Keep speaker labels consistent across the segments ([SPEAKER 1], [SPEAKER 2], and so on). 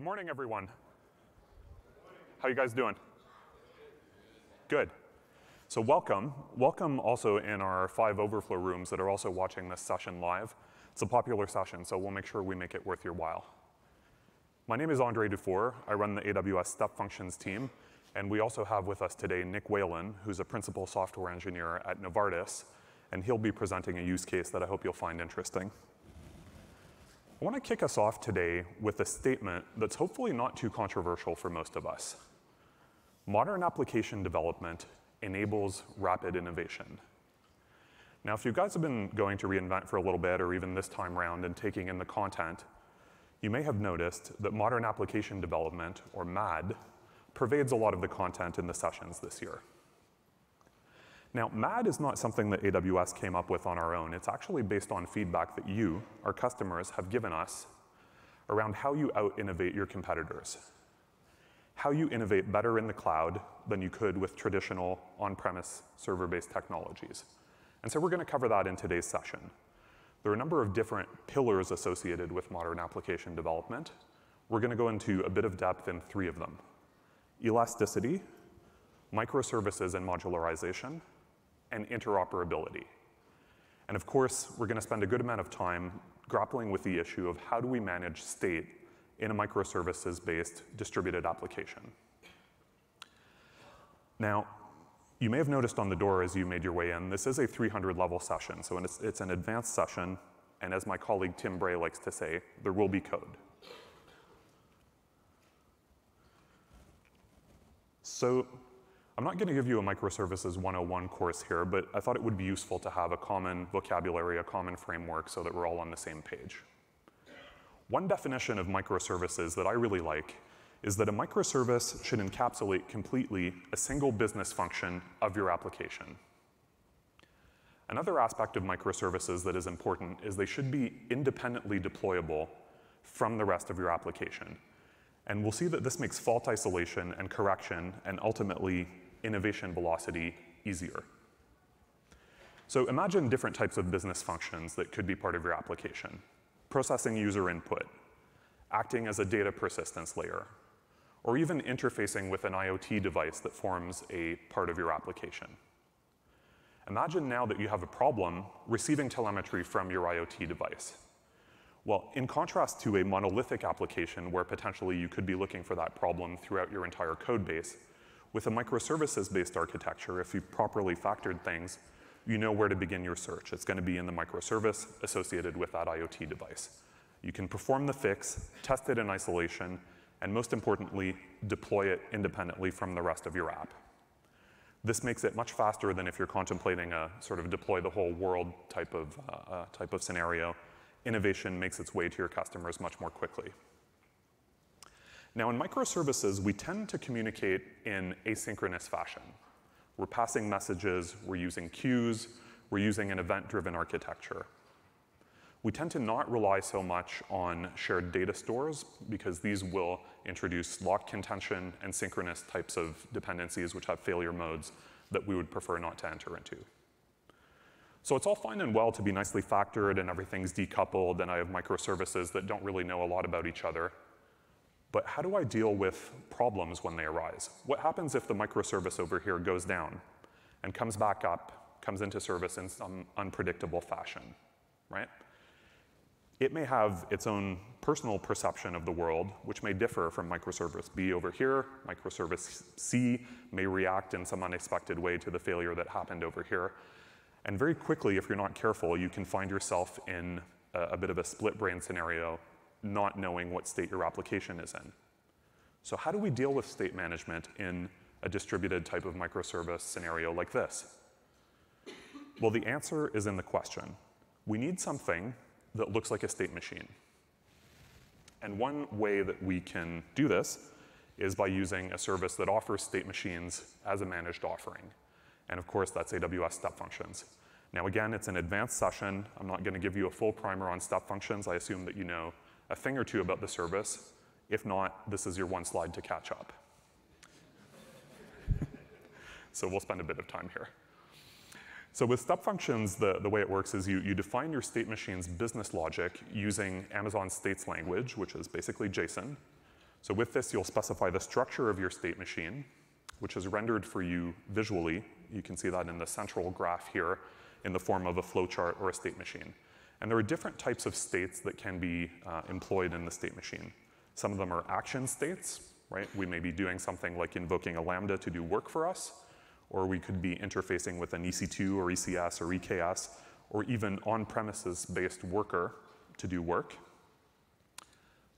[SPEAKER 1] Good morning, everyone. How you guys doing? Good. So welcome. Welcome also in our five overflow rooms that are also watching this session live. It's a popular session, so we'll make sure we make it worth your while. My name is Andre Dufour. I run the AWS Step Functions team, and we also have with us today Nick Whalen, who's a principal software engineer at Novartis, and he'll be presenting a use case that I hope you'll find interesting. I want to kick us off today with a statement that's hopefully not too controversial for most of us. Modern application development enables rapid innovation. Now, if you guys have been going to reInvent for a little bit, or even this time around and taking in the content, you may have noticed that modern application development, or MAD, pervades a lot of the content in the sessions this year. Now, MAD is not something that AWS came up with on our own. It's actually based on feedback that you, our customers, have given us around how you out-innovate your competitors, how you innovate better in the cloud than you could with traditional on-premise server-based technologies. And so we're going to cover that in today's session. There are a number of different pillars associated with modern application development. We're going to go into a bit of depth in three of them. Elasticity, microservices and modularization, and interoperability. And of course, we're going to spend a good amount of time grappling with the issue of how do we manage state in a microservices-based distributed application. Now, you may have noticed on the door as you made your way in, this is a 300 level session. So it's, it's an advanced session. And as my colleague Tim Bray likes to say, there will be code. So I'm not going to give you a microservices 101 course here, but I thought it would be useful to have a common vocabulary, a common framework so that we're all on the same page. One definition of microservices that I really like is that a microservice should encapsulate completely a single business function of your application. Another aspect of microservices that is important is they should be independently deployable from the rest of your application. And we'll see that this makes fault isolation and correction and ultimately innovation velocity easier. So imagine different types of business functions that could be part of your application. Processing user input, acting as a data persistence layer, or even interfacing with an IoT device that forms a part of your application. Imagine now that you have a problem receiving telemetry from your IoT device. Well, in contrast to a monolithic application where potentially you could be looking for that problem throughout your entire code base, with a microservices-based architecture, if you've properly factored things, you know where to begin your search. It's going to be in the microservice associated with that IoT device. You can perform the fix, test it in isolation, and most importantly, deploy it independently from the rest of your app. This makes it much faster than if you're contemplating a sort of deploy the whole world type of, uh, uh, type of scenario. Innovation makes its way to your customers much more quickly. Now, in microservices, we tend to communicate in asynchronous fashion. We're passing messages, we're using queues, we're using an event-driven architecture. We tend to not rely so much on shared data stores because these will introduce lock contention and synchronous types of dependencies which have failure modes that we would prefer not to enter into. So it's all fine and well to be nicely factored and everything's decoupled and I have microservices that don't really know a lot about each other. But how do I deal with problems when they arise? What happens if the microservice over here goes down and comes back up, comes into service in some unpredictable fashion, right? It may have its own personal perception of the world, which may differ from microservice B over here. Microservice C may react in some unexpected way to the failure that happened over here. And very quickly, if you're not careful, you can find yourself in a, a bit of a split brain scenario not knowing what state your application is in. So how do we deal with state management in a distributed type of microservice scenario like this? Well, the answer is in the question. We need something that looks like a state machine. And one way that we can do this is by using a service that offers state machines as a managed offering. And of course, that's AWS Step Functions. Now again, it's an advanced session. I'm not going to give you a full primer on step functions. I assume that you know a thing or two about the service. If not, this is your one slide to catch up. so we'll spend a bit of time here. So with step functions, the, the way it works is you, you define your state machine's business logic using Amazon States language, which is basically JSON. So with this, you'll specify the structure of your state machine, which is rendered for you visually. You can see that in the central graph here in the form of a flowchart or a state machine. And there are different types of states that can be uh, employed in the state machine. Some of them are action states, right? We may be doing something like invoking a Lambda to do work for us, or we could be interfacing with an EC2 or ECS or EKS, or even on-premises based worker to do work.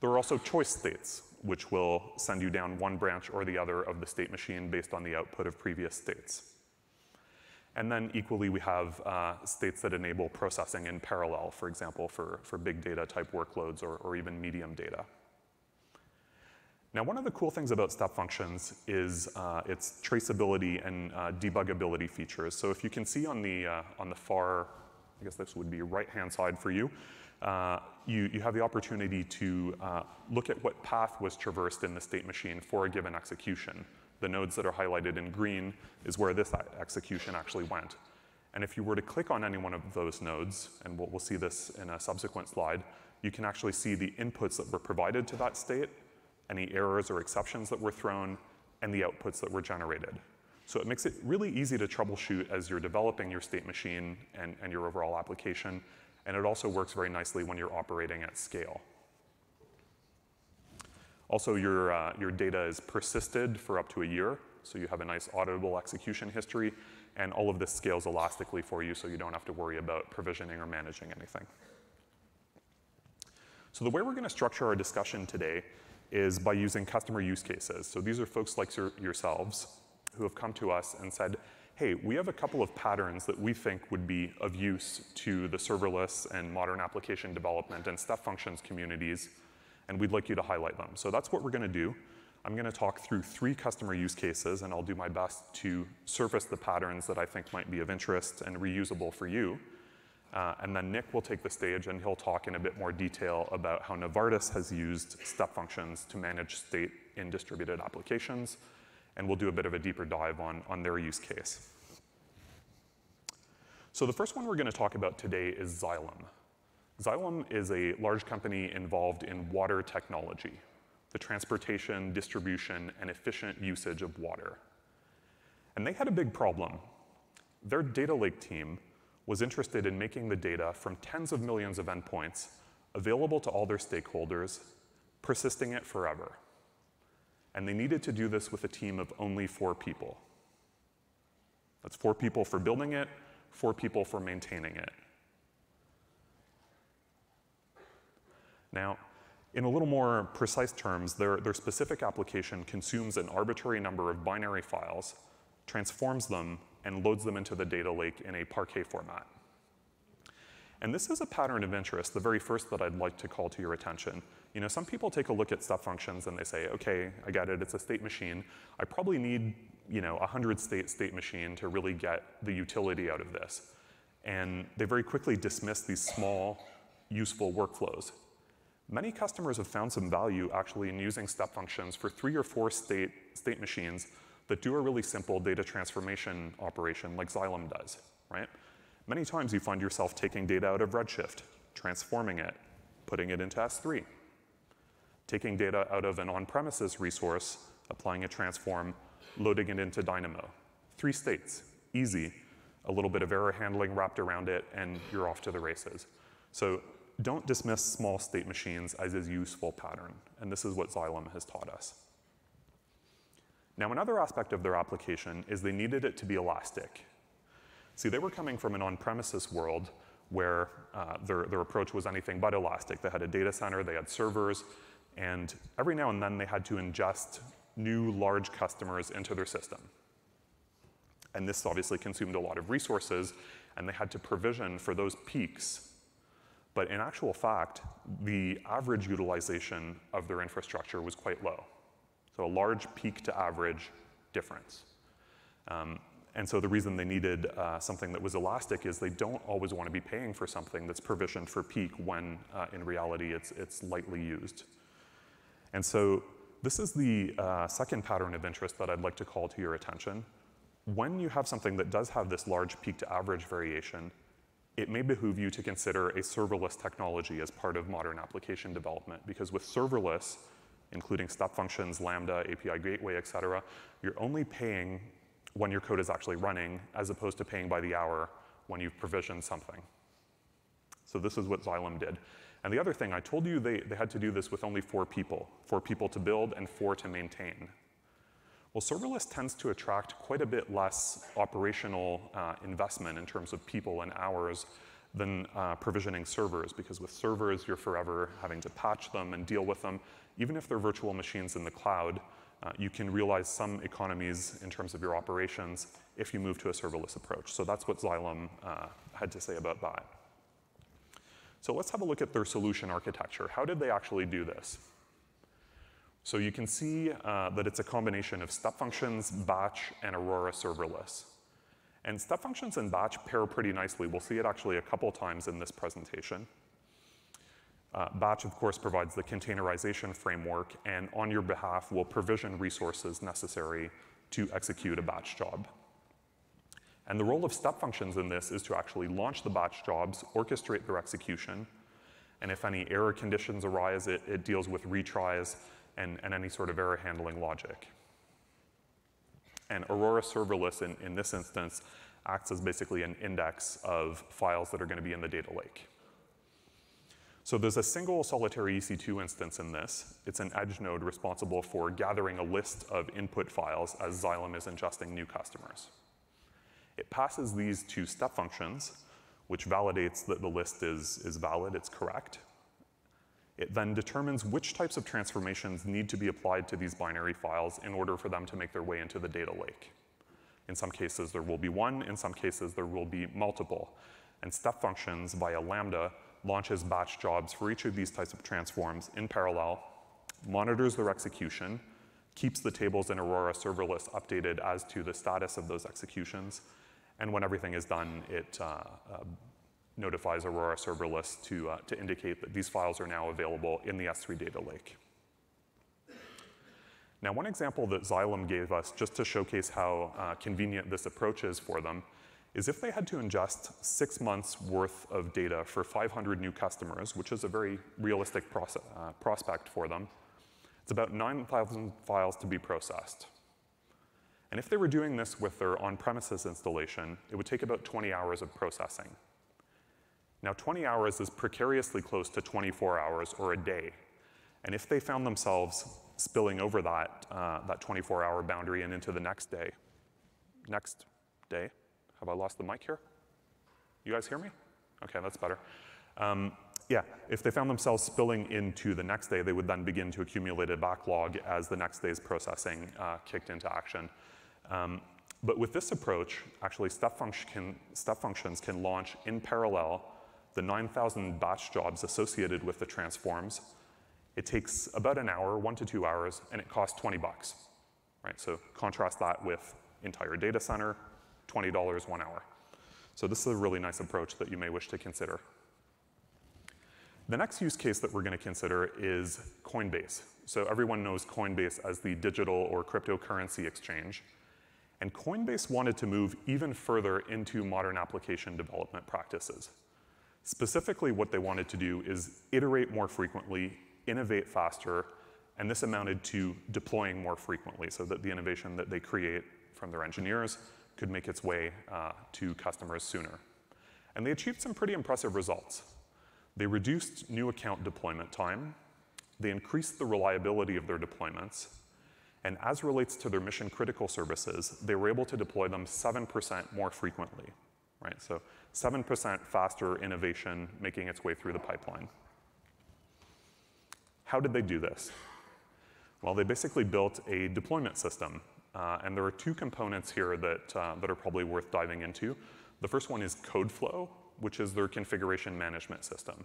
[SPEAKER 1] There are also choice states, which will send you down one branch or the other of the state machine based on the output of previous states. And then equally, we have uh, states that enable processing in parallel, for example, for, for big data type workloads or, or even medium data. Now, one of the cool things about step functions is uh, its traceability and uh, debuggability features. So if you can see on the, uh, on the far, I guess this would be right-hand side for you, uh, you, you have the opportunity to uh, look at what path was traversed in the state machine for a given execution. The nodes that are highlighted in green is where this execution actually went. And if you were to click on any one of those nodes, and we'll, we'll see this in a subsequent slide, you can actually see the inputs that were provided to that state any errors or exceptions that were thrown, and the outputs that were generated. So it makes it really easy to troubleshoot as you're developing your state machine and, and your overall application, and it also works very nicely when you're operating at scale. Also, your, uh, your data is persisted for up to a year, so you have a nice auditable execution history, and all of this scales elastically for you so you don't have to worry about provisioning or managing anything. So the way we're gonna structure our discussion today is by using customer use cases. So these are folks like your, yourselves who have come to us and said, hey, we have a couple of patterns that we think would be of use to the serverless and modern application development and step functions communities, and we'd like you to highlight them. So that's what we're gonna do. I'm gonna talk through three customer use cases, and I'll do my best to surface the patterns that I think might be of interest and reusable for you. Uh, and then Nick will take the stage and he'll talk in a bit more detail about how Novartis has used step functions to manage state in distributed applications. And we'll do a bit of a deeper dive on, on their use case. So the first one we're going to talk about today is Xylem. Xylem is a large company involved in water technology, the transportation, distribution, and efficient usage of water. And they had a big problem. Their data lake team was interested in making the data from tens of millions of endpoints available to all their stakeholders, persisting it forever. And they needed to do this with a team of only four people. That's four people for building it, four people for maintaining it. Now, in a little more precise terms, their, their specific application consumes an arbitrary number of binary files, transforms them and loads them into the data lake in a Parquet format. And this is a pattern of interest, the very first that I'd like to call to your attention. You know, some people take a look at step functions and they say, okay, I get it, it's a state machine. I probably need, you know, a 100 state state machine to really get the utility out of this. And they very quickly dismiss these small, useful workflows. Many customers have found some value actually in using step functions for three or four state, state machines that do a really simple data transformation operation like Xylem does, right? Many times you find yourself taking data out of Redshift, transforming it, putting it into S3, taking data out of an on-premises resource, applying a transform, loading it into Dynamo. Three states, easy, a little bit of error handling wrapped around it, and you're off to the races. So don't dismiss small state machines as a useful pattern, and this is what Xylem has taught us. Now, another aspect of their application is they needed it to be elastic. See, they were coming from an on-premises world where uh, their, their approach was anything but elastic. They had a data center, they had servers, and every now and then they had to ingest new large customers into their system. And this obviously consumed a lot of resources, and they had to provision for those peaks. But in actual fact, the average utilization of their infrastructure was quite low. So a large peak to average difference. Um, and so the reason they needed uh, something that was elastic is they don't always want to be paying for something that's provisioned for peak when uh, in reality it's, it's lightly used. And so this is the uh, second pattern of interest that I'd like to call to your attention. When you have something that does have this large peak to average variation, it may behoove you to consider a serverless technology as part of modern application development because with serverless, including step functions, Lambda, API gateway, et cetera, you're only paying when your code is actually running as opposed to paying by the hour when you've provisioned something. So this is what Xylem did. And the other thing, I told you they, they had to do this with only four people, four people to build and four to maintain. Well, serverless tends to attract quite a bit less operational uh, investment in terms of people and hours than uh, provisioning servers, because with servers, you're forever having to patch them and deal with them. Even if they're virtual machines in the cloud, uh, you can realize some economies in terms of your operations if you move to a serverless approach. So that's what Xylem uh, had to say about that. So let's have a look at their solution architecture. How did they actually do this? So you can see uh, that it's a combination of step functions, batch, and Aurora serverless. And step functions and batch pair pretty nicely. We'll see it actually a couple times in this presentation. Uh, batch, of course, provides the containerization framework, and on your behalf will provision resources necessary to execute a batch job. And the role of step functions in this is to actually launch the batch jobs, orchestrate their execution, and if any error conditions arise, it, it deals with retries and, and, any sort of error handling logic. And Aurora Serverless, in, in this instance, acts as basically an index of files that are going to be in the data lake. So there's a single solitary EC2 instance in this. It's an edge node responsible for gathering a list of input files as Xylem is ingesting new customers. It passes these to step functions, which validates that the list is, is valid, it's correct. It then determines which types of transformations need to be applied to these binary files in order for them to make their way into the data lake. In some cases, there will be one. In some cases, there will be multiple. And step functions via Lambda launches batch jobs for each of these types of transforms in parallel, monitors their execution, keeps the tables in Aurora serverless updated as to the status of those executions, and when everything is done, it uh, uh, notifies Aurora serverless to, uh, to indicate that these files are now available in the S3 data lake. Now, one example that Xylem gave us just to showcase how uh, convenient this approach is for them is if they had to ingest six months worth of data for 500 new customers, which is a very realistic uh, prospect for them, it's about 9,000 files to be processed. And if they were doing this with their on-premises installation, it would take about 20 hours of processing. Now, 20 hours is precariously close to 24 hours or a day. And if they found themselves spilling over that, uh, that 24 hour boundary and into the next day, next day, have I lost the mic here? You guys hear me? Okay, that's better. Um, yeah, if they found themselves spilling into the next day, they would then begin to accumulate a backlog as the next day's processing uh, kicked into action. Um, but with this approach, actually step, function step functions can launch in parallel the 9,000 batch jobs associated with the transforms. It takes about an hour, one to two hours, and it costs 20 bucks, right? So contrast that with entire data center, $20 one hour. So this is a really nice approach that you may wish to consider. The next use case that we're going to consider is Coinbase. So everyone knows Coinbase as the digital or cryptocurrency exchange. And Coinbase wanted to move even further into modern application development practices. Specifically, what they wanted to do is iterate more frequently, innovate faster, and this amounted to deploying more frequently so that the innovation that they create from their engineers could make its way uh, to customers sooner. And they achieved some pretty impressive results. They reduced new account deployment time, they increased the reliability of their deployments, and as relates to their mission critical services, they were able to deploy them 7% more frequently, right? So 7% faster innovation making its way through the pipeline. How did they do this? Well, they basically built a deployment system. Uh, and there are two components here that, uh, that are probably worth diving into. The first one is CodeFlow, which is their configuration management system.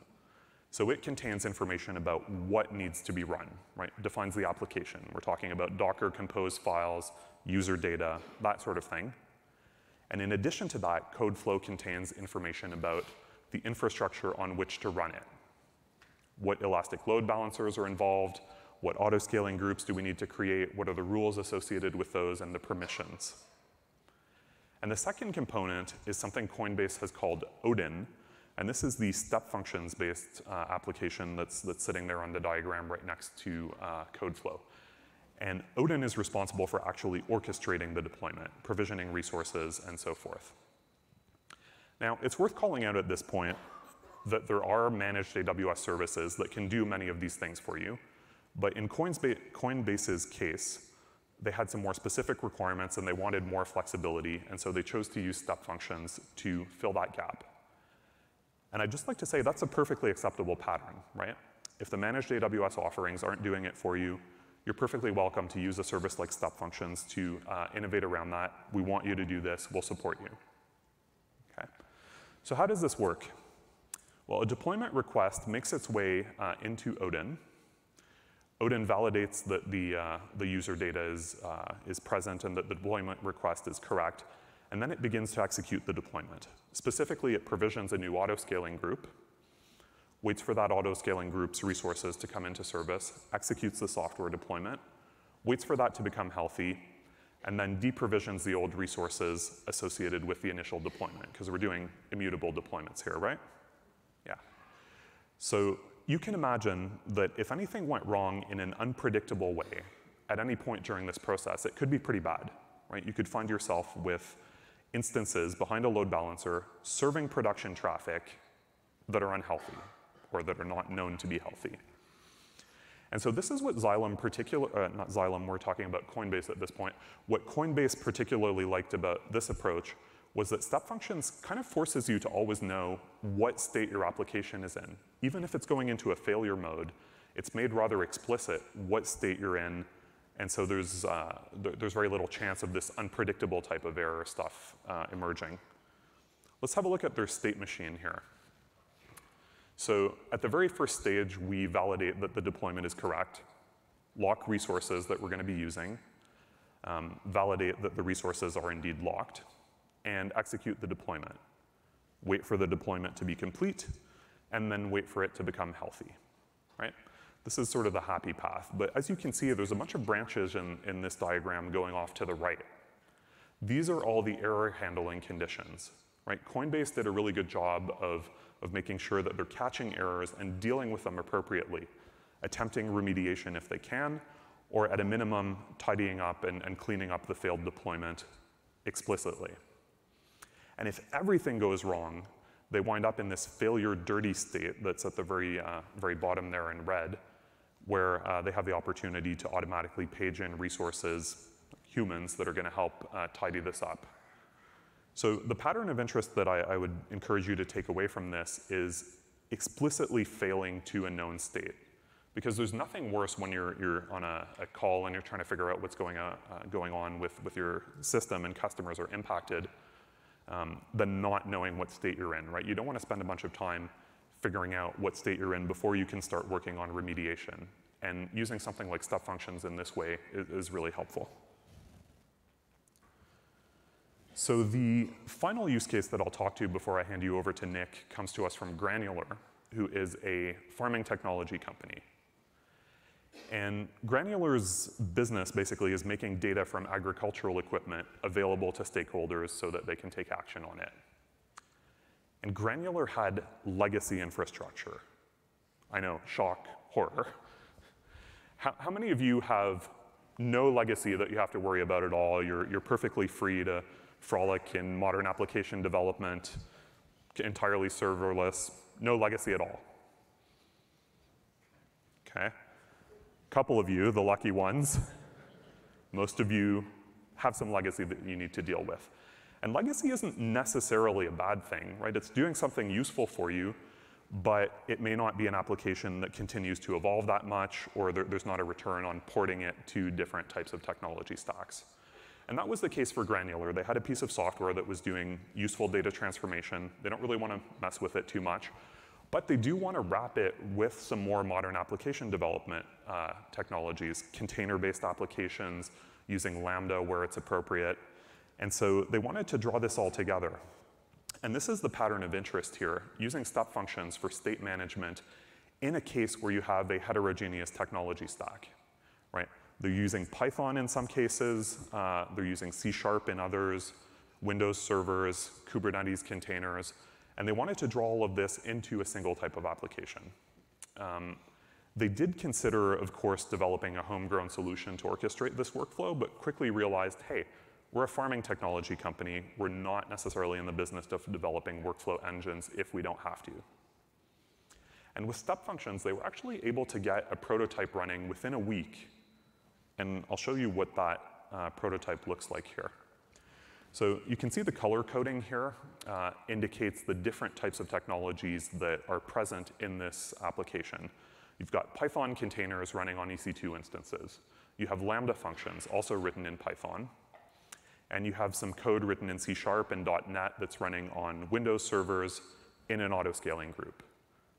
[SPEAKER 1] So it contains information about what needs to be run, right? Defines the application. We're talking about Docker compose files, user data, that sort of thing. And in addition to that, CodeFlow contains information about the infrastructure on which to run it. What elastic load balancers are involved, what autoscaling groups do we need to create, what are the rules associated with those, and the permissions. And the second component is something Coinbase has called Odin, And this is the step functions based uh, application that's, that's sitting there on the diagram right next to uh, CodeFlow. And Odin is responsible for actually orchestrating the deployment, provisioning resources, and so forth. Now, it's worth calling out at this point that there are managed AWS services that can do many of these things for you. But in Coinbase's case, they had some more specific requirements and they wanted more flexibility, and so they chose to use step functions to fill that gap. And I'd just like to say that's a perfectly acceptable pattern, right? If the managed AWS offerings aren't doing it for you, you're perfectly welcome to use a service like step functions to uh, innovate around that. We want you to do this, we'll support you. Okay. So how does this work? Well, a deployment request makes its way uh, into Odin, Odin validates that the, uh, the user data is, uh, is present and that the deployment request is correct, and then it begins to execute the deployment. Specifically, it provisions a new auto-scaling group, waits for that auto-scaling group's resources to come into service, executes the software deployment, waits for that to become healthy, and then deprovisions the old resources associated with the initial deployment, because we're doing immutable deployments here, right? Yeah. So you can imagine that if anything went wrong in an unpredictable way at any point during this process, it could be pretty bad, right? You could find yourself with instances behind a load balancer serving production traffic that are unhealthy or that are not known to be healthy. And so this is what Xylem particular, uh, not Xylem, we're talking about Coinbase at this point. What Coinbase particularly liked about this approach was that step functions kind of forces you to always know what state your application is in. Even if it's going into a failure mode, it's made rather explicit what state you're in, and so there's, uh, there's very little chance of this unpredictable type of error stuff uh, emerging. Let's have a look at their state machine here. So at the very first stage, we validate that the deployment is correct, lock resources that we're going to be using, um, validate that the resources are indeed locked, and execute the deployment. Wait for the deployment to be complete, and then wait for it to become healthy, right? This is sort of the happy path. But as you can see, there's a bunch of branches in, in this diagram going off to the right. These are all the error handling conditions, right? Coinbase did a really good job of, of making sure that they're catching errors and dealing with them appropriately, attempting remediation if they can, or at a minimum, tidying up and, and cleaning up the failed deployment explicitly. And if everything goes wrong, they wind up in this failure dirty state that's at the very, uh, very bottom there in red, where uh, they have the opportunity to automatically page in resources, humans that are to help uh, tidy this up. So the pattern of interest that I, I, would encourage you to take away from this is explicitly failing to a known state. Because there's nothing worse when you're, you're on a, a call and you're trying to figure out what's going, on, uh, going on with, with your system and customers are impacted um, than not knowing what state you're in, right? You don't want to spend a bunch of time figuring out what state you're in before you can start working on remediation. And using something like step functions in this way is, is really helpful. So the final use case that I'll talk to before I hand you over to Nick comes to us from Granular, who is a farming technology company. And Granular's business basically is making data from agricultural equipment available to stakeholders so that they can take action on it. And Granular had legacy infrastructure. I know, shock, horror. How, how many of you have no legacy that you have to worry about at all? You're, you're perfectly free to frolic in modern application development, entirely serverless, no legacy at all. Okay? couple of you, the lucky ones, most of you have some legacy that you need to deal with. And legacy isn't necessarily a bad thing, right? It's doing something useful for you, but it may not be an application that continues to evolve that much, or there, there's not a return on porting it to different types of technology stacks. And that was the case for Granular. They had a piece of software that was doing useful data transformation. They don't really want to mess with it too much. But they do want to wrap it with some more modern application development uh, technologies, container-based applications, using Lambda where it's appropriate. And so they wanted to draw this all together. And this is the pattern of interest here, using step functions for state management in a case where you have a heterogeneous technology stack? They're using Python in some cases, uh, they're using C Sharp in others, Windows servers, Kubernetes containers, And they wanted to draw all of this into a single type of application. Um, they did consider, of course, developing a homegrown solution to orchestrate this workflow, but quickly realized, hey, we're a farming technology company. We're not necessarily in the business of developing workflow engines if we don't have to. And with step functions, they were actually able to get a prototype running within a week. And I'll show you what that uh, prototype looks like here. So you can see the color coding here uh, indicates the different types of technologies that are present in this application. You've got Python containers running on EC2 instances. You have Lambda functions, also written in Python. And you have some code written in C Sharp and .NET that's running on Windows servers in an auto-scaling group.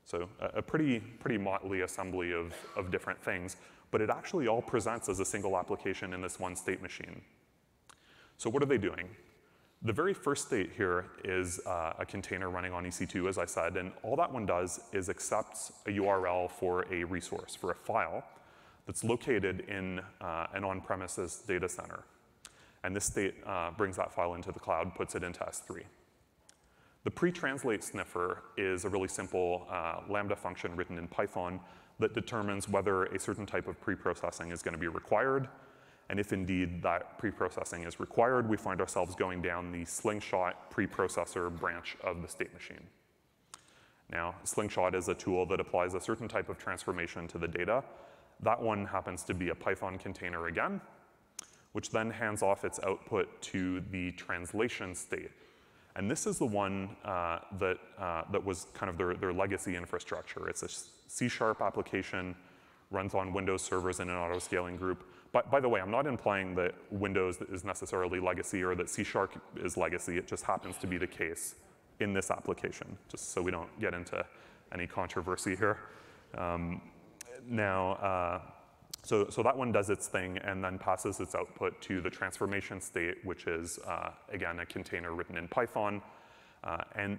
[SPEAKER 1] So a, a, pretty, pretty motley assembly of, of different things, but it actually all presents as a single application in this one state machine. So what are they doing? The very first state here is uh, a container running on EC2, as I said, and all that one does is accepts a URL for a resource, for a file that's located in uh, an on-premises data center. And this state uh, brings that file into the cloud, puts it into S3. The pre-translate sniffer is a really simple uh, Lambda function written in Python that determines whether a certain type of pre-processing is going to be required and if indeed that pre-processing is required, we find ourselves going down the Slingshot preprocessor branch of the state machine. Now, Slingshot is a tool that applies a certain type of transformation to the data. That one happens to be a Python container again, which then hands off its output to the translation state. And this is the one uh, that, uh, that was kind of their, their legacy infrastructure. It's a C-sharp application, runs on Windows servers in an auto-scaling group, but by the way, I'm not implying that Windows is necessarily legacy or that C Sharp is legacy. It just happens to be the case in this application, just so we don't get into any controversy here. Um, now, uh, so, so that one does its thing and then passes its output to the transformation state, which is, uh, again, a container written in Python. Uh, and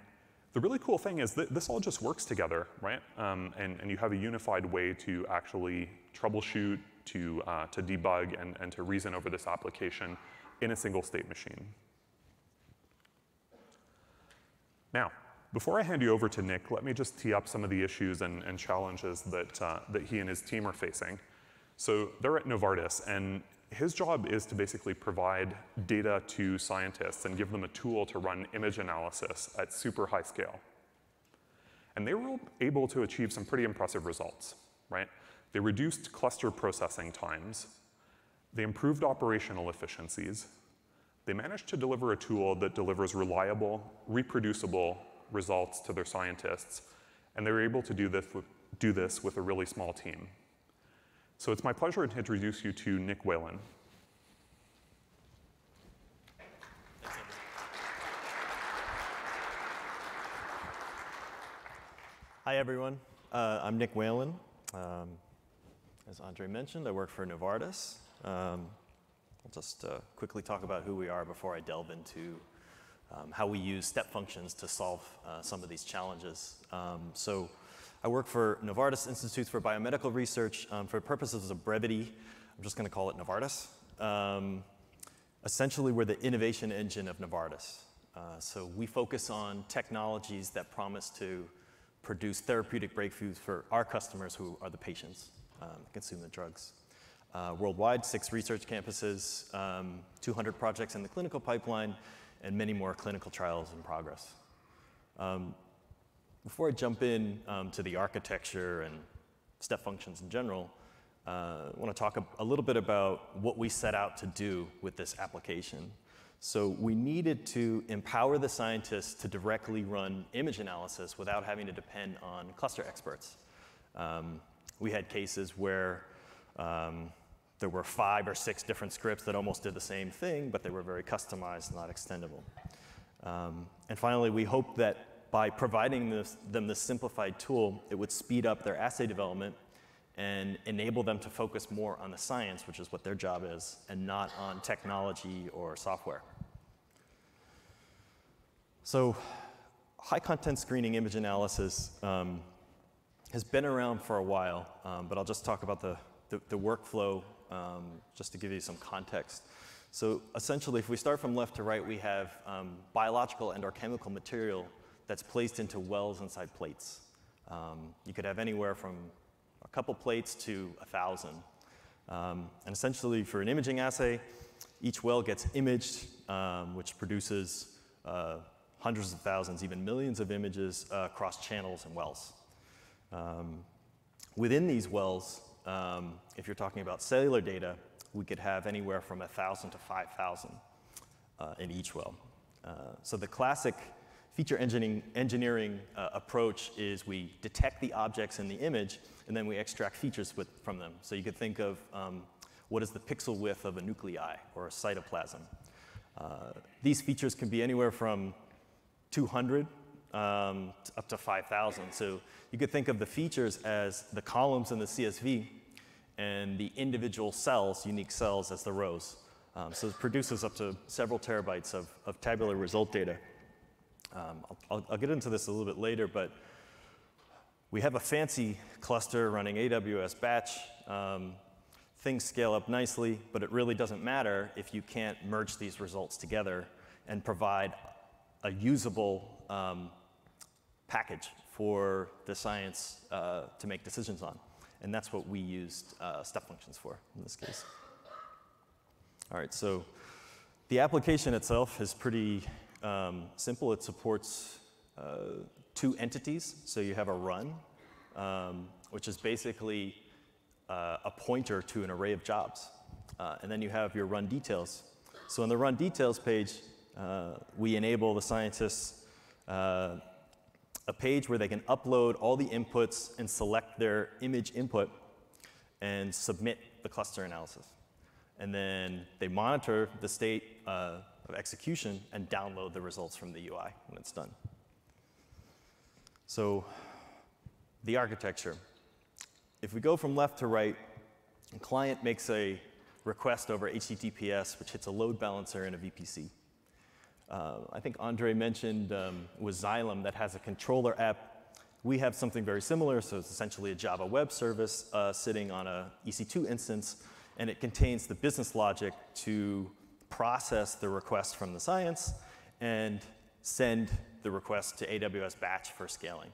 [SPEAKER 1] the really cool thing is that this all just works together, right? Um, and, and you have a unified way to actually troubleshoot, to, uh, to debug and, and to reason over this application in a single state machine. Now, before I hand you over to Nick, let me just tee up some of the issues and, and challenges that, uh, that he and his team are facing. So they're at Novartis, and his job is to basically provide data to scientists and give them a tool to run image analysis at super high scale. And they were able to achieve some pretty impressive results, right? They reduced cluster processing times. They improved operational efficiencies. They managed to deliver a tool that delivers reliable, reproducible results to their scientists. And they were able to do this with, do this with a really small team. So it's my pleasure to introduce you to Nick Whalen.
[SPEAKER 2] Hi, everyone. Uh, I'm Nick Whalen. Um, as Andre mentioned, I work for Novartis. Um, I'll just uh, quickly talk about who we are before I delve into um, how we use step functions to solve uh, some of these challenges. Um, so I work for Novartis Institutes for Biomedical Research. Um, for purposes of brevity, I'm just going to call it Novartis. Um, essentially, we're the innovation engine of Novartis. Uh, so we focus on technologies that promise to produce therapeutic breakthroughs for our customers who are the patients um, consume the drugs. Uh, worldwide, six research campuses, um, 200 projects in the clinical pipeline, and many more clinical trials in progress. Um, before I jump in um, to the architecture and step functions in general, uh, I want to talk a, a, little bit about what we set out to do with this application. So we needed to empower the scientists to directly run image analysis without having to depend on cluster experts. Um, we had cases where um, there were five or six different scripts that almost did the same thing, but they were very customized, not extendable. Um, and finally, we hope that by providing this, them this simplified tool, it would speed up their assay development and enable them to focus more on the science, which is what their job is, and not on technology or software. So high content screening image analysis um, has been around for a while, um, but I'll just talk about the, the, the workflow um, just to give you some context. So essentially, if we start from left to right, we have um, biological and or chemical material that's placed into wells inside plates. Um, you could have anywhere from a couple plates to a thousand. Um, and essentially, for an imaging assay, each well gets imaged, um, which produces uh, hundreds of thousands, even millions of images uh, across channels and wells. Um, within these wells, um, if you're talking about cellular data, we could have anywhere from 1,000 to 5,000 uh, in each well. Uh, so the classic feature engineering, engineering uh, approach is we detect the objects in the image and then we extract features with, from them. So you could think of um, what is the pixel width of a nuclei or a cytoplasm. Uh, these features can be anywhere from 200 um, up to 5,000. So you could think of the features as the columns in the CSV and the individual cells, unique cells, as the rows. Um, so it produces up to several terabytes of, of tabular result data. Um, I'll, I'll, get into this a little bit later, but we have a fancy cluster running AWS batch. Um, things scale up nicely, but it really doesn't matter if you can't merge these results together and provide a usable um, package for the science uh, to make decisions on. And that's what we used uh, step functions for in this case. All right, so the application itself is pretty um, simple. It supports uh, two entities. So you have a run, um, which is basically uh, a pointer to an array of jobs. Uh, and then you have your run details. So on the run details page, uh, we enable the scientists uh, a page where they can upload all the inputs and select their image input and submit the cluster analysis. And then they monitor the state uh, of execution and download the results from the UI when it's done. So the architecture. If we go from left to right, a client makes a request over HTTPS, which hits a load balancer in a VPC. Uh, I think Andre mentioned um, was Xylem that has a controller app. We have something very similar, so it's essentially a Java web service uh, sitting on a EC2 instance, and it contains the business logic to process the request from the science and send the request to AWS Batch for scaling.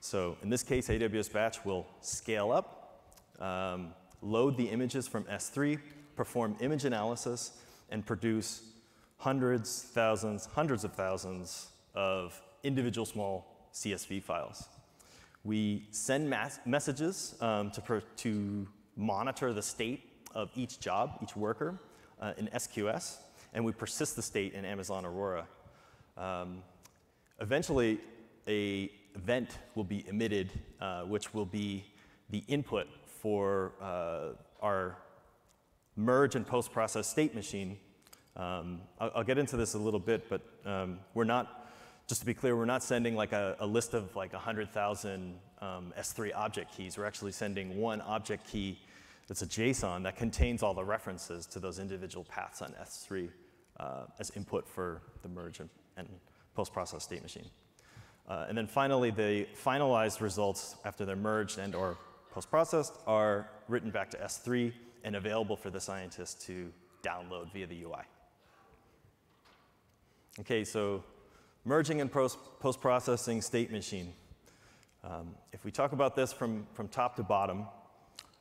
[SPEAKER 2] So in this case, AWS Batch will scale up, um, load the images from S3, perform image analysis, and produce hundreds, thousands, hundreds of thousands of individual small CSV files. We send messages um, to, to monitor the state of each job, each worker, uh, in SQS, and we persist the state in Amazon Aurora. Um, eventually, a event will be emitted, uh, which will be the input for uh, our merge and post-process state machine. Um, I'll, I'll, get into this a little bit, but um, we're not, just to be clear, we're not sending like a, a list of like 100,000 um, S3 object keys. We're actually sending one object key that's a JSON that contains all the references to those individual paths on S3 uh, as input for the merge and, and post-process state machine. Uh, and then finally, the finalized results after they're merged and or post-processed are written back to S3 and available for the scientist to download via the UI. Okay, so merging and post-processing state machine. Um, if we talk about this from, from top to bottom,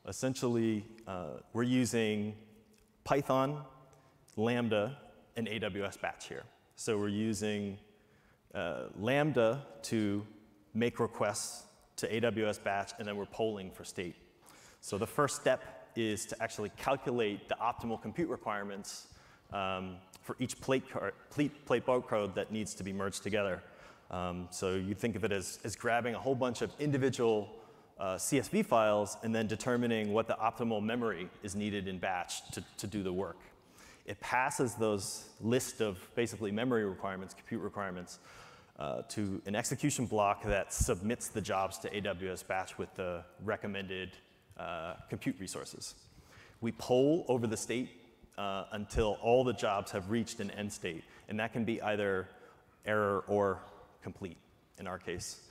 [SPEAKER 2] essentially uh, we're using Python, Lambda, and AWS Batch here. So we're using uh, Lambda to make requests to AWS Batch, and then we're polling for state. So the first step is to actually calculate the optimal compute requirements um, for each plate, plate, plate code that needs to be merged together. Um, so you think of it as, as grabbing a whole bunch of individual uh, CSV files and then determining what the optimal memory is needed in batch to, to do the work. It passes those list of basically memory requirements, compute requirements, uh, to an execution block that submits the jobs to AWS Batch with the recommended uh, compute resources. We poll over the state uh, until all the jobs have reached an end state, and that can be either error or complete in our case.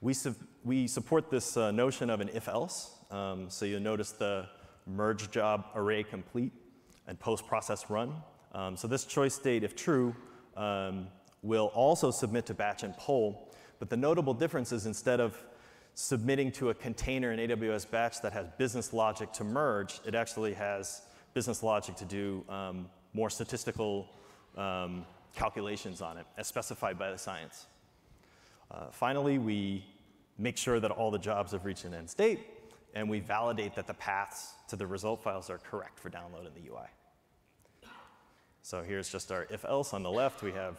[SPEAKER 2] We, su we support this uh, notion of an if-else, um, so you'll notice the merge job array complete and post-process run. Um, so this choice state, if true, um, will also submit to batch and poll, But the notable difference is instead of submitting to a container in AWS Batch that has business logic to merge, it actually has business logic to do um, more statistical um, calculations on it, as specified by the science. Uh, finally, we make sure that all the jobs have reached an end state, and we validate that the paths to the result files are correct for download in the UI. So here's just our if else. On the left, we have,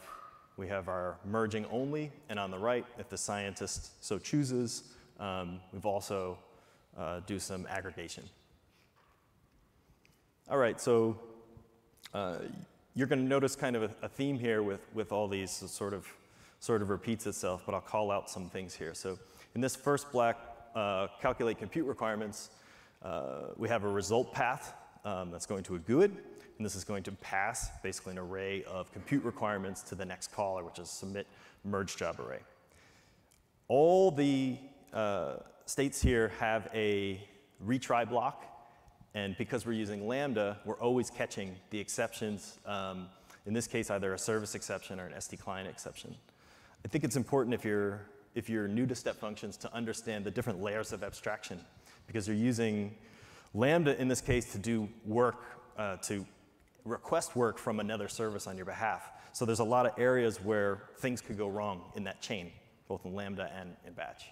[SPEAKER 2] we have our merging only, and on the right, if the scientist so chooses, um, we've also uh, do some aggregation. All right, so uh, you're going to notice kind of a, a, theme here with, with all these sort of, sort of repeats itself, but I'll call out some things here. So in this first black, uh, calculate compute requirements, uh, we have a result path um, that's going to a GUID, and this is going to pass basically an array of compute requirements to the next caller, which is submit merge job array. All the uh, states here have a retry block, and because we're using Lambda, we're always catching the exceptions, um, in this case, either a service exception or an SDK client exception. I think it's important if you're, if you're new to step functions to understand the different layers of abstraction, because you're using Lambda in this case to do work, uh, to request work from another service on your behalf. So there's a lot of areas where things could go wrong in that chain, both in Lambda and in batch.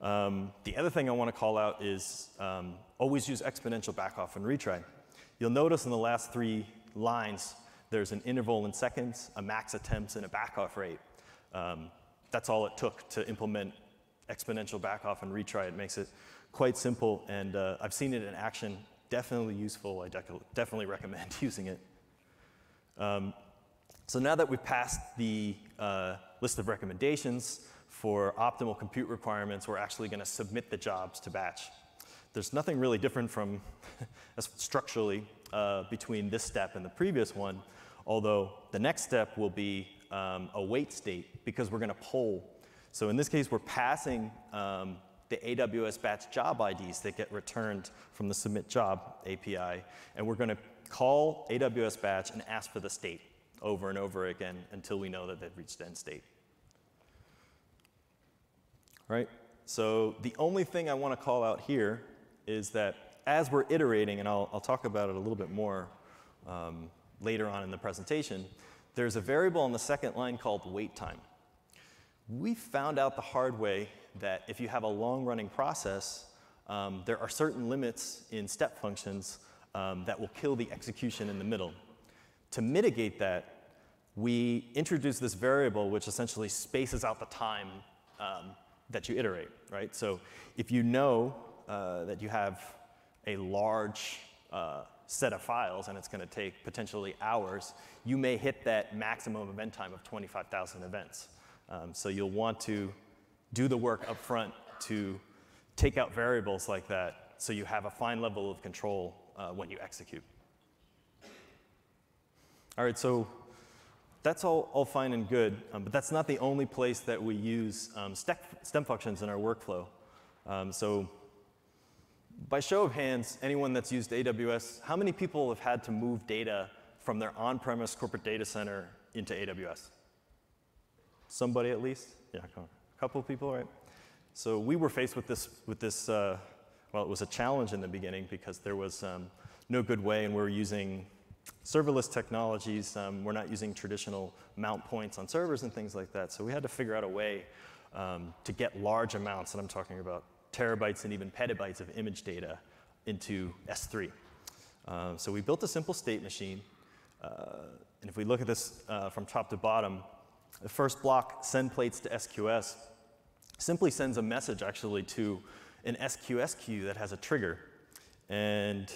[SPEAKER 2] Um, the other thing I want to call out is um, always use exponential backoff and retry. You'll notice in the last three lines, there's an interval in seconds, a max attempts, and a backoff rate. Um, that's all it took to implement exponential backoff and retry. It makes it quite simple, and uh, I've seen it in action. Definitely useful. I definitely recommend using it. Um, so now that we've passed the uh, list of recommendations, for optimal compute requirements, we're actually going to submit the jobs to batch. There's nothing really different from structurally uh, between this step and the previous one, although the next step will be um, a wait state because we're going to poll. So in this case, we're passing um, the AWS batch job IDs that get returned from the submit job API, and we're going to call AWS batch and ask for the state over and over again until we know that they've reached end state right? So the only thing I want to call out here is that as we're iterating, and I'll, I'll talk about it a little bit more um, later on in the presentation, there's a variable on the second line called wait time. We found out the hard way that if you have a long running process, um, there are certain limits in step functions um, that will kill the execution in the middle. To mitigate that, we introduce this variable which essentially spaces out the time um, that you iterate, right? So if you know uh, that you have a large uh, set of files and it's going to take potentially hours, you may hit that maximum event time of 25,000 events. Um, so you'll want to do the work up front to take out variables like that so you have a fine level of control uh, when you execute. All right, so that's all, all fine and good, um, but that's not the only place that we use um, step functions in our workflow. Um, so by show of hands, anyone that's used AWS, how many people have had to move data from their on-premise corporate data center into AWS? Somebody at least? Yeah, a couple of people, right? So we were faced with this, with this uh, well, it was a challenge in the beginning because there was um, no good way, and we were using serverless technologies, um, we're not using traditional mount points on servers and things like that. So we had to figure out a way um, to get large amounts, and I'm talking about terabytes and even petabytes of image data into S3. Uh, so we built a simple state machine. Uh, and if we look at this uh, from top to bottom, the first block, send plates to SQS, simply sends a message actually to an SQS queue that has a trigger. And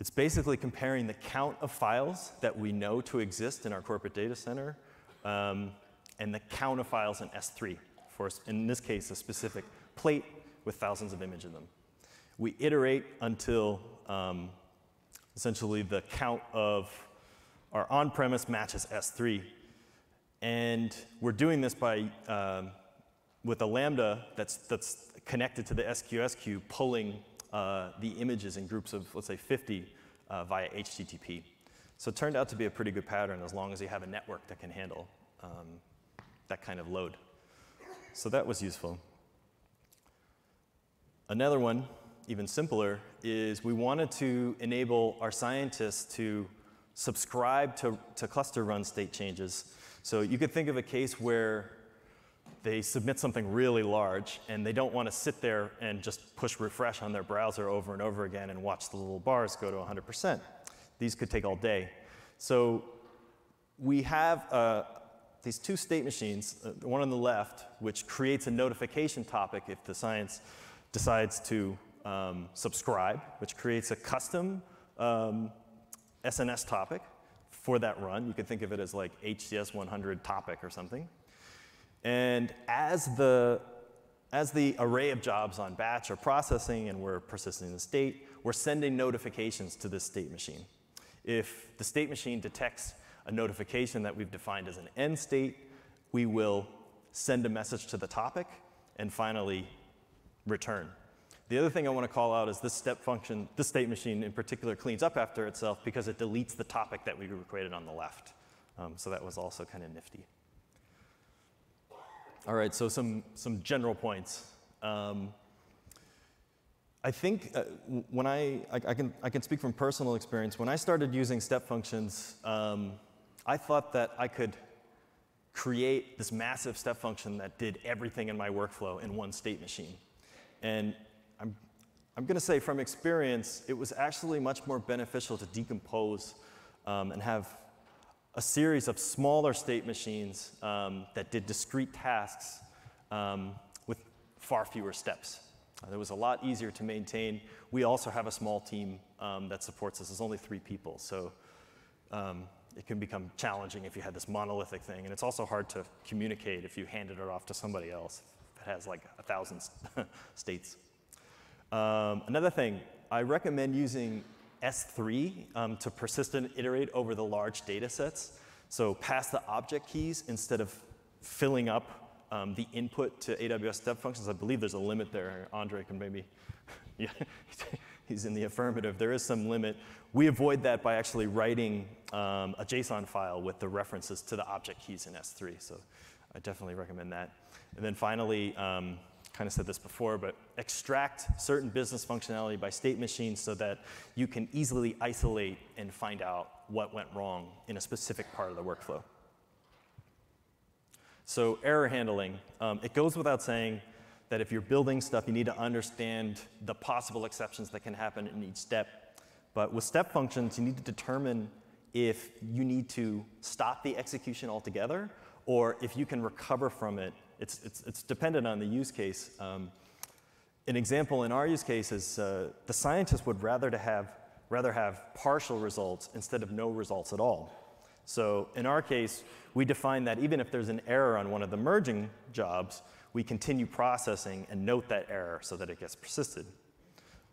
[SPEAKER 2] it's basically comparing the count of files that we know to exist in our corporate data center um, and the count of files in S3 for, in this case, a specific plate with thousands of images in them. We iterate until um, essentially the count of our on-premise matches S3. And we're doing this by, um, with a Lambda that's, that's connected to the SQS queue, pulling uh, the images in groups of, let's say, 50 uh, via HTTP. So it turned out to be a pretty good pattern as long as you have a network that can handle um, that kind of load. So that was useful. Another one, even simpler, is we wanted to enable our scientists to subscribe to, to cluster run state changes. So you could think of a case where they submit something really large and they don't want to sit there and just push refresh on their browser over and over again and watch the little bars go to 100%. These could take all day. So we have uh, these two state machines, uh, one on the left, which creates a notification topic if the science decides to um, subscribe, which creates a custom um, SNS topic for that run. You could think of it as like HCS 100 topic or something. And as the, as the array of jobs on batch are processing and we're persisting the state, we're sending notifications to this state machine. If the state machine detects a notification that we've defined as an end state, we will send a message to the topic and finally return. The other thing I want to call out is this step function, this state machine in particular cleans up after itself because it deletes the topic that we created on the left. Um, so that was also kind of nifty. All right, so some, some general points. Um, I think uh, when I, I, I, can, I can speak from personal experience, when I started using step functions, um, I thought that I could create this massive step function that did everything in my workflow in one state machine. And I'm, I'm going to say from experience, it was actually much more beneficial to decompose um, and have a series of smaller state machines um, that did discrete tasks um, with far fewer steps. Uh, it was a lot easier to maintain. We also have a small team um, that supports us. There's only three people, so um, it can become challenging if you had this monolithic thing. And it's also hard to communicate if you handed it off to somebody else has like a thousand states. Um, another thing, I recommend using S3 um, to persistent iterate over the large data sets. So pass the object keys instead of filling up um, the input to AWS step functions. I believe there's a limit there. Andre can maybe, yeah, he's in the affirmative. There is some limit. We avoid that by actually writing um, a JSON file with the references to the object keys in S3. So I definitely recommend that. And then finally, um, kind of said this before, but extract certain business functionality by state machines so that you can easily isolate and find out what went wrong in a specific part of the workflow. So error handling, um, it goes without saying that if you're building stuff, you need to understand the possible exceptions that can happen in each step. But with step functions, you need to determine if you need to stop the execution altogether or if you can recover from it it's, it's, it's dependent on the use case. Um, an example in our use case is uh, the scientist would rather, to have, rather have partial results instead of no results at all. So in our case, we define that even if there's an error on one of the merging jobs, we continue processing and note that error so that it gets persisted.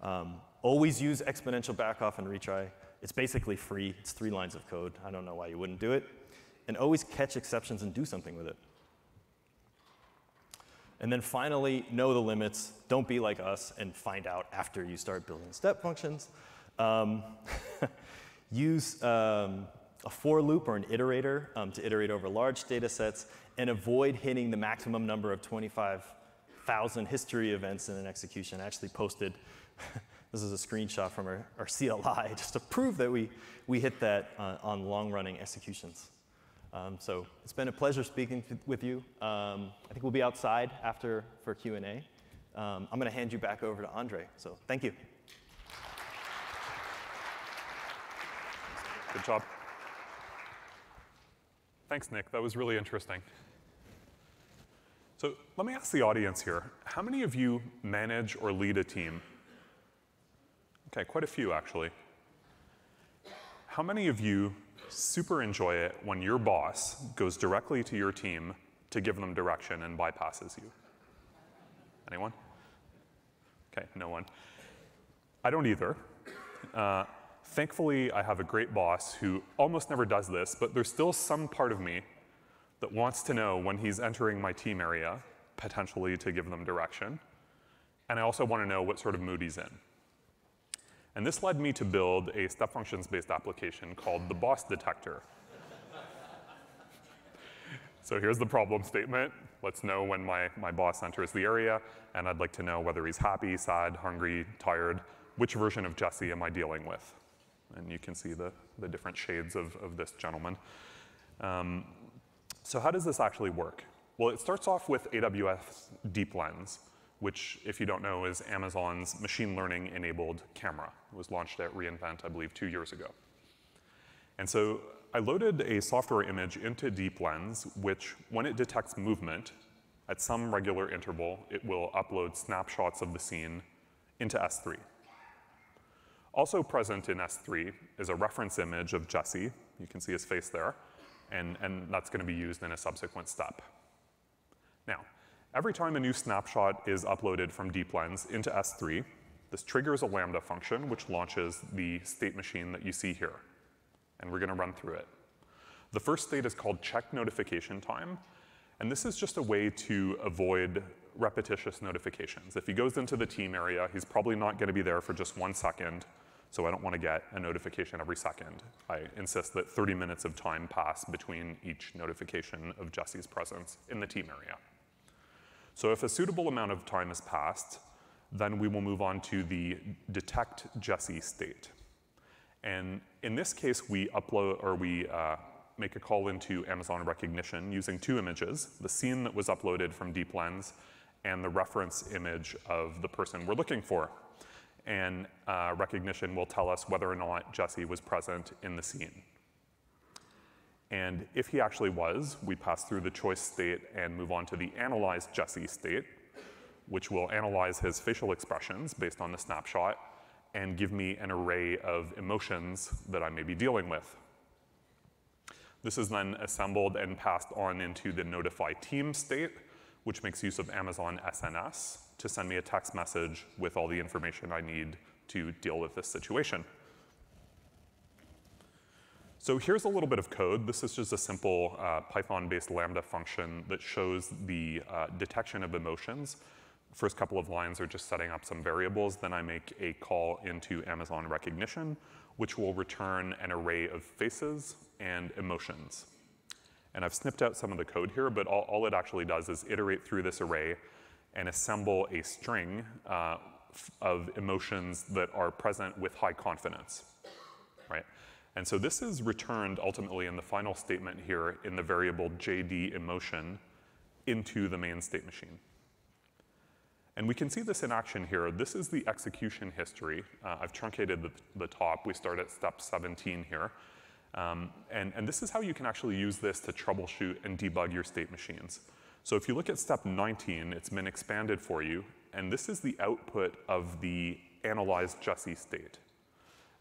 [SPEAKER 2] Um, always use exponential backoff and retry. It's basically free. It's three lines of code. I don't know why you wouldn't do it. And always catch exceptions and do something with it. And then finally, know the limits. Don't be like us and find out after you start building step functions. Um, use um, a for loop or an iterator um, to iterate over large data sets and avoid hitting the maximum number of 25,000 history events in an execution. I actually posted, this is a screenshot from our, our, CLI just to prove that we, we hit that uh, on long running executions. Um, so it's been a pleasure speaking to, with you. Um, I think we'll be outside after for Q&A. Um, I'm going to hand you back over to Andre. So thank you.
[SPEAKER 1] Good job. Thanks, Nick. That was really interesting. So let me ask the audience here, how many of you manage or lead a team? Okay, quite a few actually. How many of you super enjoy it when your boss goes directly to your team to give them direction and bypasses you? Anyone? Okay, no one. I don't either. Uh, thankfully, I have a great boss who almost never does this, but there's still some part of me that wants to know when he's entering my team area, potentially to give them direction. And I also want to know what sort of mood he's in. And this led me to build a step functions-based application called the boss detector. so here's the problem statement. Let's know when my, my boss enters the area, and I'd like to know whether he's happy, sad, hungry, tired. Which version of Jesse am I dealing with? And you can see the, the different shades of, of this gentleman. Um, so how does this actually work? Well, it starts off with AWS Deep Lens, which, if you don't know, is Amazon's machine learning enabled camera. It was launched at reInvent, I believe, two years ago. And so I loaded a software image into Deep Lens, which, when it detects movement, at some regular interval, it will upload snapshots of the scene into S3. Also present in S3 is a reference image of Jesse. You can see his face there. And, and that's going to be used in a subsequent step. Now, every time a new snapshot is uploaded from Deep Lens into S3, this triggers a Lambda function which launches the state machine that you see here. And we're going to run through it. The first state is called check notification time. And this is just a way to avoid repetitious notifications. If he goes into the team area, he's probably not going to be there for just one second. So I don't want to get a notification every second. I insist that 30 minutes of time pass between each notification of Jesse's presence in the team area. So if a suitable amount of time has passed, then we will move on to the detect Jesse state. And in this case, we upload or we uh, make a call into Amazon Rekognition using two images, the scene that was uploaded from Deep Lens and the reference image of the person we're looking for and uh, Rekognition will tell us whether or not Jesse was present in the scene. And if he actually was, we pass through the choice state and move on to the analyze Jesse state, which will analyze his facial expressions based on the snapshot and give me an array of emotions that I may be dealing with. This is then assembled and passed on into the notify team state, which makes use of Amazon SNS to send me a text message with all the information I need to deal with this situation. So here's a little bit of code. This is just a simple uh, Python-based Lambda function that shows the uh, detection of emotions. First couple of lines are just setting up some variables. Then I make a call into Amazon Rekognition, which will return an array of faces and emotions. And I've snipped out some of the code here, but all, all it actually does is iterate through this array and assemble a string uh, of emotions that are present with high confidence? And so this is returned ultimately in the final statement here in the variable JD emotion into the main state machine. And we can see this in action here. This is the execution history. Uh, I've truncated the, the, top. We start at step 17 here. Um, and, and this is how you can actually use this to troubleshoot and debug your state machines. So if you look at step 19, it's been expanded for you, and this is the output of the analyzed Jesse state.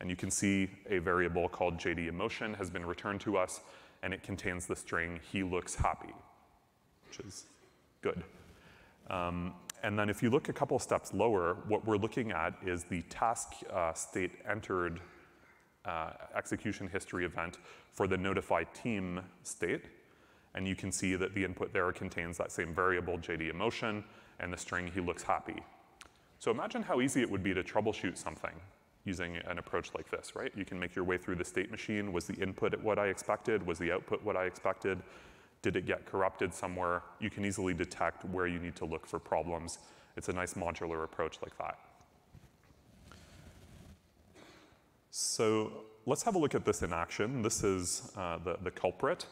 [SPEAKER 1] And you can see a variable called JD emotion has been returned to us, and it contains the string, he looks happy, which is good. Um, and then if you look a couple steps lower, what we're looking at is the task uh, state entered uh, execution history event for the notify team state. And you can see that the input there contains that same variable, JD emotion, and the string, he looks happy. So imagine how easy it would be to troubleshoot something using an approach like this, right? You can make your way through the state machine. Was the input what I expected? Was the output what I expected? Did it get corrupted somewhere? You can easily detect where you need to look for problems. It's a nice modular approach like that. So let's have a look at this in action. This is uh, the, the culprit.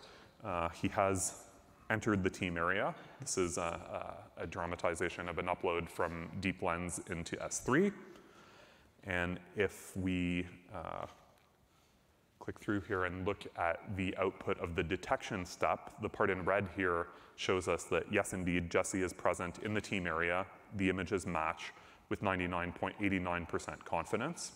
[SPEAKER 1] Uh, he has entered the team area. This is a, a, a, dramatization of an upload from Deep Lens into S3. And if we uh, click through here and look at the output of the detection step, the part in red here shows us that yes, indeed, Jesse is present in the team area. The images match with 99.89% confidence.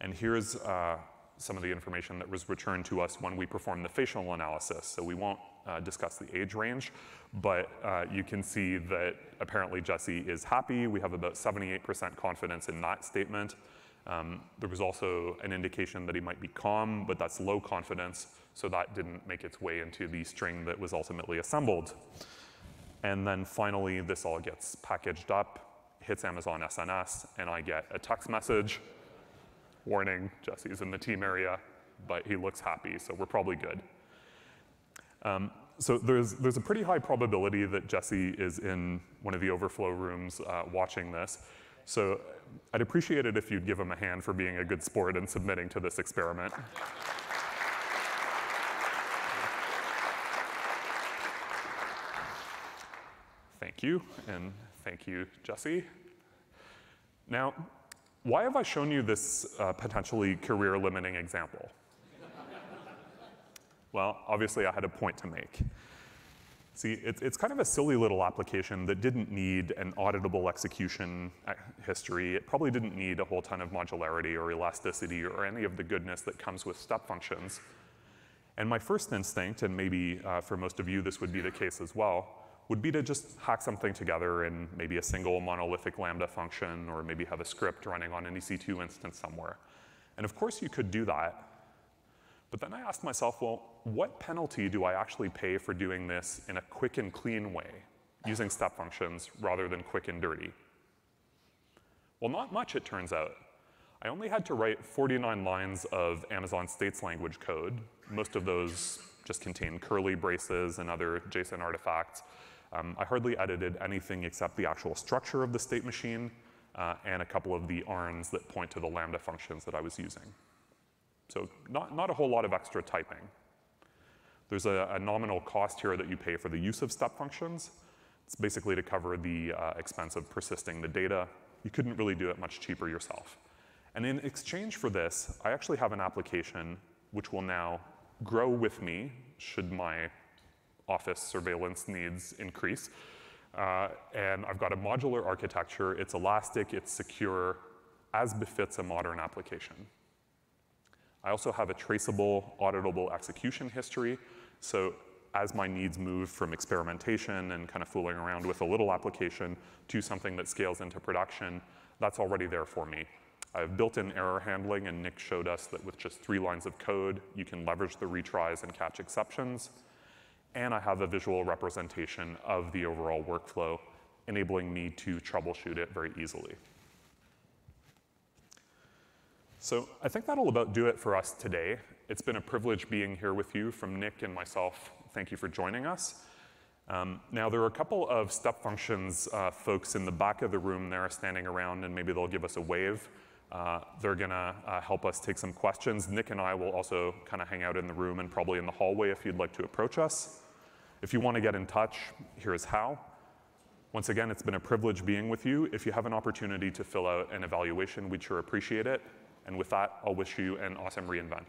[SPEAKER 1] And here's uh, some of the information that was returned to us when we performed the facial analysis. So we won't uh, discuss the age range, but uh, you can see that apparently Jesse is happy. We have about 78% confidence in that statement. Um, there was also an indication that he might be calm, but that's low confidence, so that didn't make its way into the string that was ultimately assembled. And then finally, this all gets packaged up, hits Amazon SNS, and I get a text message warning, Jesse's in the team area, but he looks happy, so we're probably good. Um, so there's, there's a pretty high probability that Jesse is in one of the overflow rooms uh, watching this. So I'd appreciate it if you'd give him a hand for being a good sport and submitting to this experiment. Thank you, and thank you, Jesse. Now, why have I shown you this uh, potentially career limiting example? Well, obviously I had a point to make. See, it's, it's kind of a silly little application that didn't need an auditable execution uh, history. It probably didn't need a whole ton of modularity or elasticity or any of the goodness that comes with step functions. And my first instinct, and maybe uh, for most of you this would be the case as well, would be to just hack something together in maybe a single monolithic Lambda function, or maybe have a script running on an EC2 instance somewhere. And of course you could do that. But then I asked myself, well, what penalty do I actually pay for doing this in a quick and clean way, using step functions rather than quick and dirty? Well, not much, it turns out. I only had to write 49 lines of Amazon States language code. Most of those just contain curly braces and other JSON artifacts. Um, I hardly edited anything except the actual structure of the state machine uh, and a couple of the ARNs that point to the Lambda functions that I was using. So not, not a whole lot of extra typing. There's a, a, nominal cost here that you pay for the use of step functions. It's basically to cover the uh, expense of persisting the data. You couldn't really do it much cheaper yourself. And in exchange for this, I actually have an application which will now grow with me should my office surveillance needs increase. Uh, and I've got a modular architecture. It's elastic, it's secure, as befits a modern application. I also have a traceable, auditable execution history. So as my needs move from experimentation and kind of fooling around with a little application to something that scales into production, that's already there for me. I have built-in error handling, and Nick showed us that with just three lines of code, you can leverage the retries and catch exceptions and I have a visual representation of the overall workflow, enabling me to troubleshoot it very easily. So I think that'll about do it for us today. It's been a privilege being here with you from Nick and myself. Thank you for joining us. Um, now, there are a couple of step functions uh, folks in the back of the room there standing around, and maybe they'll give us a wave. Uh, they're going to uh, help us take some questions. Nick and I will also kind of hang out in the room and probably in the hallway if you'd like to approach us. If you want to get in touch, here's how. Once again, it's been a privilege being with you. If you have an opportunity to fill out an evaluation, we'd sure appreciate it. And with that, I'll wish you an awesome reInvent.